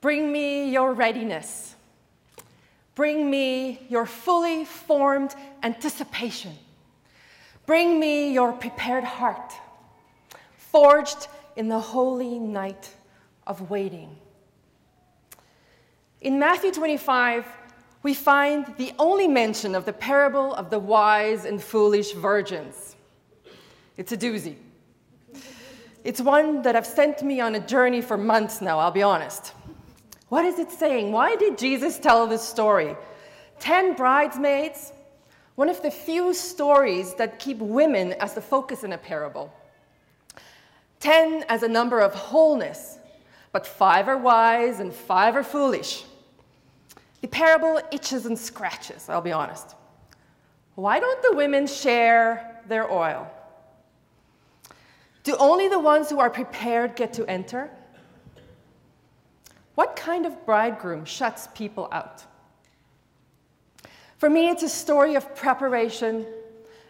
Bring me your readiness. Bring me your fully formed anticipation. Bring me your prepared heart, forged in the holy night of waiting. In Matthew 25, we find the only mention of the parable of the wise and foolish virgins. It's a doozy. It's one that have sent me on a journey for months now, I'll be honest. What is it saying? Why did Jesus tell this story? Ten bridesmaids, one of the few stories that keep women as the focus in a parable. Ten as a number of wholeness, but five are wise and five are foolish. The parable itches and scratches, I'll be honest. Why don't the women share their oil? Do only the ones who are prepared get to enter? What kind of bridegroom shuts people out? For me, it's a story of preparation,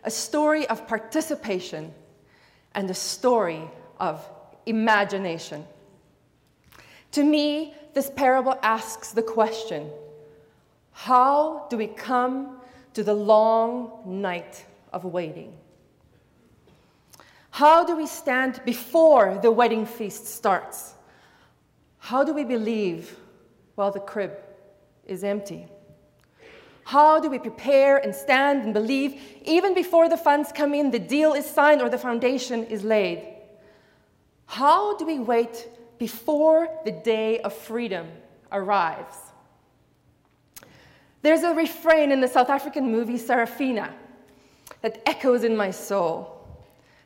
a story of participation, and a story of imagination. To me, this parable asks the question how do we come to the long night of waiting? How do we stand before the wedding feast starts? How do we believe while the crib is empty? How do we prepare and stand and believe even before the funds come in, the deal is signed, or the foundation is laid? How do we wait before the day of freedom arrives? There's a refrain in the South African movie Sarafina that echoes in my soul.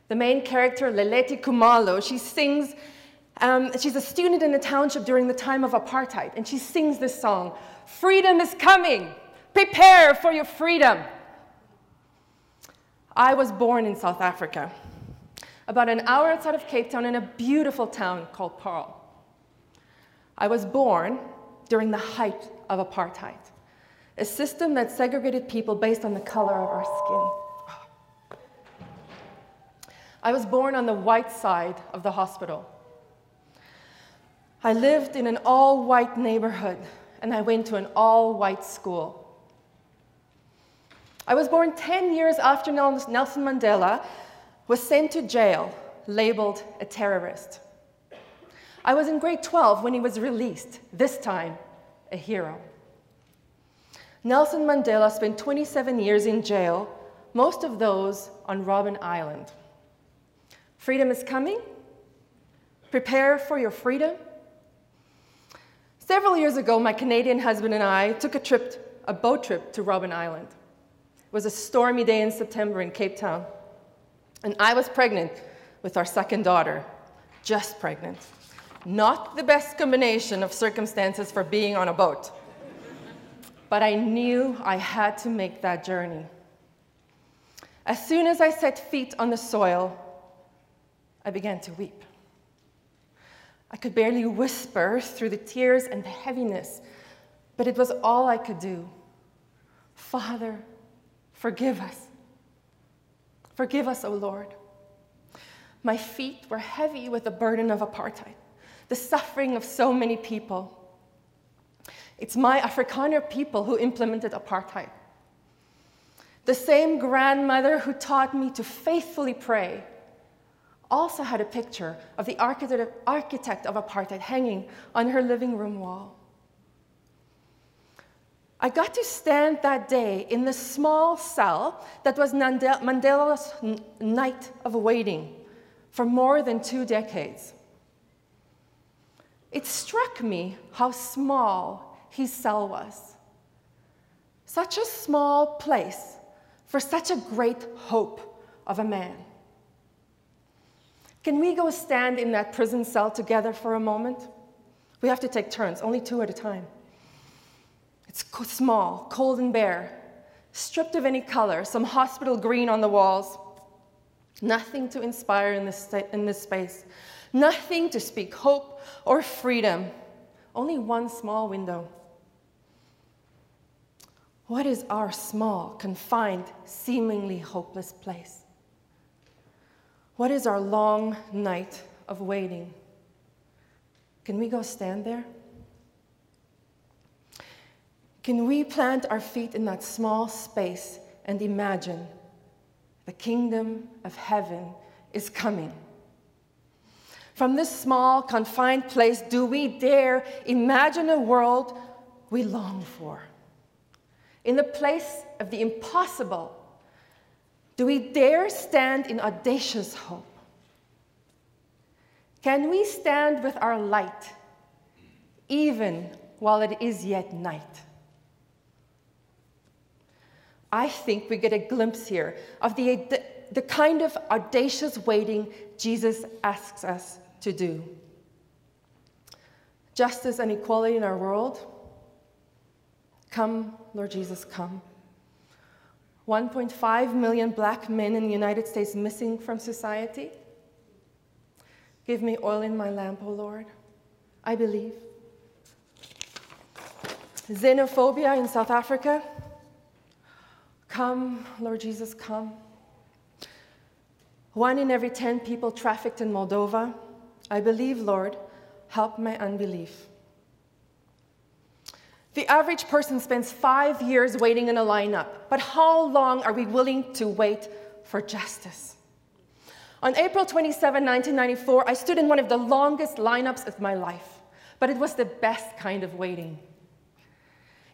The main character, Leleti Khumalo, she sings, um, she's a student in a township during the time of apartheid, and she sings this song Freedom is coming, prepare for your freedom. I was born in South Africa, about an hour outside of Cape Town in a beautiful town called Paarl. I was born during the height of apartheid a system that segregated people based on the color of our skin. I was born on the white side of the hospital. I lived in an all white neighborhood and I went to an all white school. I was born 10 years after Nelson Mandela was sent to jail, labeled a terrorist. I was in grade 12 when he was released, this time a hero. Nelson Mandela spent 27 years in jail, most of those on Robben Island. Freedom is coming. Prepare for your freedom. Several years ago, my Canadian husband and I took a trip, a boat trip to Robben Island. It was a stormy day in September in Cape Town. And I was pregnant with our second daughter, just pregnant. Not the best combination of circumstances for being on a boat but I knew I had to make that journey. As soon as I set feet on the soil, I began to weep. I could barely whisper through the tears and the heaviness, but it was all I could do. Father, forgive us. Forgive us, O Lord. My feet were heavy with the burden of apartheid, the suffering of so many people. It's my Afrikaner people who implemented apartheid. The same grandmother who taught me to faithfully pray also had a picture of the architect of apartheid hanging on her living room wall. I got to stand that day in the small cell that was Mandela's night of waiting for more than two decades. It struck me how small his cell was. Such a small place for such a great hope of a man. Can we go stand in that prison cell together for a moment? We have to take turns, only two at a time. It's small, cold and bare, stripped of any color, some hospital green on the walls. Nothing to inspire in this, in this space, nothing to speak hope or freedom, only one small window. What is our small, confined, seemingly hopeless place? What is our long night of waiting? Can we go stand there? Can we plant our feet in that small space and imagine the kingdom of heaven is coming? From this small, confined place, do we dare imagine a world we long for? In the place of the impossible, do we dare stand in audacious hope? Can we stand with our light even while it is yet night? I think we get a glimpse here of the, the, the kind of audacious waiting Jesus asks us to do. Justice and equality in our world. Come, Lord Jesus, come. 1.5 million black men in the United States missing from society. Give me oil in my lamp, O Lord. I believe. Xenophobia in South Africa. Come, Lord Jesus, come. One in every 10 people trafficked in Moldova. I believe, Lord, help my unbelief. The average person spends five years waiting in a lineup, but how long are we willing to wait for justice? On April 27, 1994, I stood in one of the longest lineups of my life, but it was the best kind of waiting.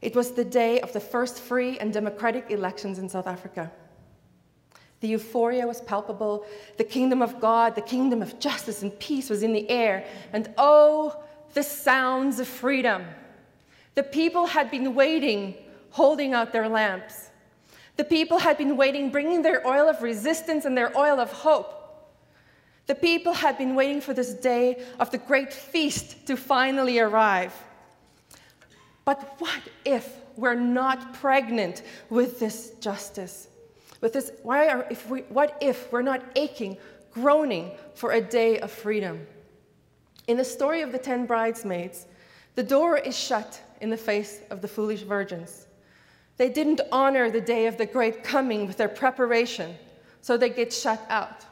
It was the day of the first free and democratic elections in South Africa. The euphoria was palpable. The kingdom of God, the kingdom of justice and peace was in the air. And oh, the sounds of freedom. The people had been waiting, holding out their lamps. The people had been waiting, bringing their oil of resistance and their oil of hope. The people had been waiting for this day of the great feast to finally arrive. But what if we're not pregnant with this justice? With this, why are, if we, what if we're not aching, groaning for a day of freedom? In the story of the ten bridesmaids, the door is shut in the face of the foolish virgins. They didn't honor the day of the great coming with their preparation, so they get shut out.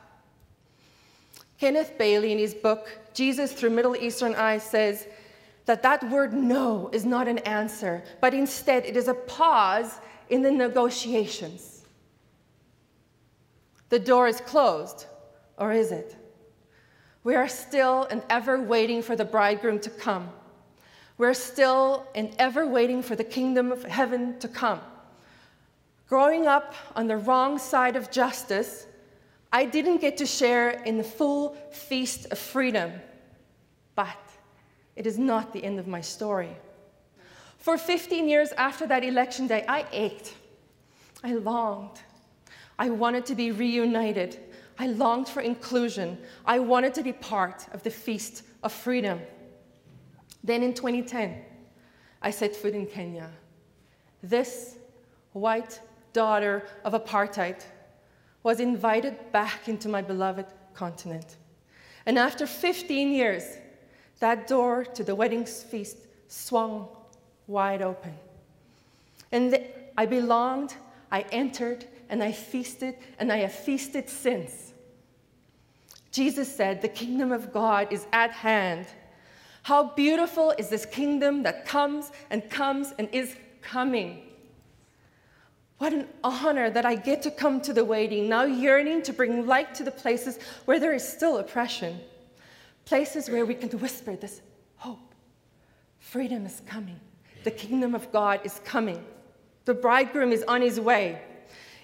Kenneth Bailey, in his book, Jesus Through Middle Eastern Eyes, says that that word no is not an answer, but instead it is a pause in the negotiations. The door is closed, or is it? We are still and ever waiting for the bridegroom to come. We're still and ever waiting for the kingdom of heaven to come. Growing up on the wrong side of justice, I didn't get to share in the full feast of freedom, but it is not the end of my story. For 15 years after that election day, I ached. I longed. I wanted to be reunited. I longed for inclusion. I wanted to be part of the feast of freedom. Then in 2010, I set foot in Kenya. This white daughter of apartheid was invited back into my beloved continent. And after 15 years, that door to the wedding feast swung wide open. And th- I belonged, I entered, and I feasted, and I have feasted since. Jesus said, The kingdom of God is at hand. How beautiful is this kingdom that comes and comes and is coming. What an honor that I get to come to the waiting, now yearning to bring light to the places where there is still oppression places where we can whisper this hope. Freedom is coming. The kingdom of God is coming. The bridegroom is on his way.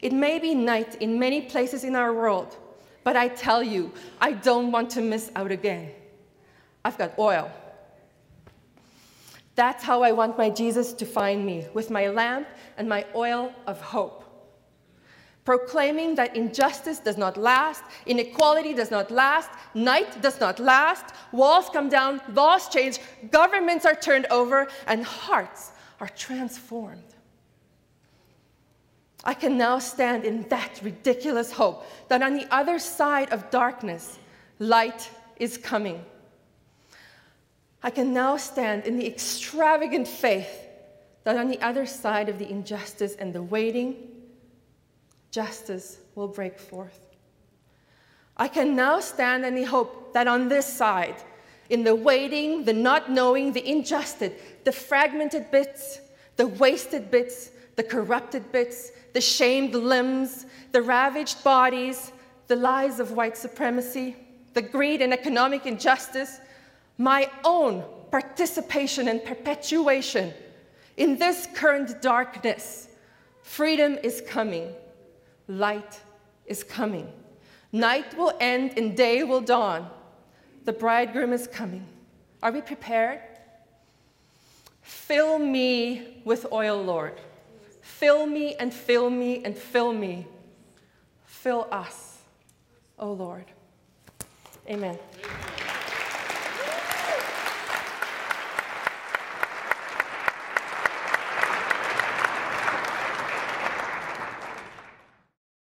It may be night in many places in our world, but I tell you, I don't want to miss out again. I've got oil. That's how I want my Jesus to find me, with my lamp and my oil of hope proclaiming that injustice does not last, inequality does not last, night does not last, walls come down, laws change, governments are turned over, and hearts are transformed. I can now stand in that ridiculous hope that on the other side of darkness, light is coming. I can now stand in the extravagant faith that on the other side of the injustice and the waiting, justice will break forth. I can now stand in the hope that on this side, in the waiting, the not knowing, the injustice, the fragmented bits, the wasted bits, the corrupted bits, the shamed limbs, the ravaged bodies, the lies of white supremacy, the greed and economic injustice, my own participation and perpetuation in this current darkness. Freedom is coming, light is coming. Night will end and day will dawn. The bridegroom is coming. Are we prepared? Fill me with oil, Lord. Fill me and fill me and fill me. Fill us, O oh Lord. Amen. Amen.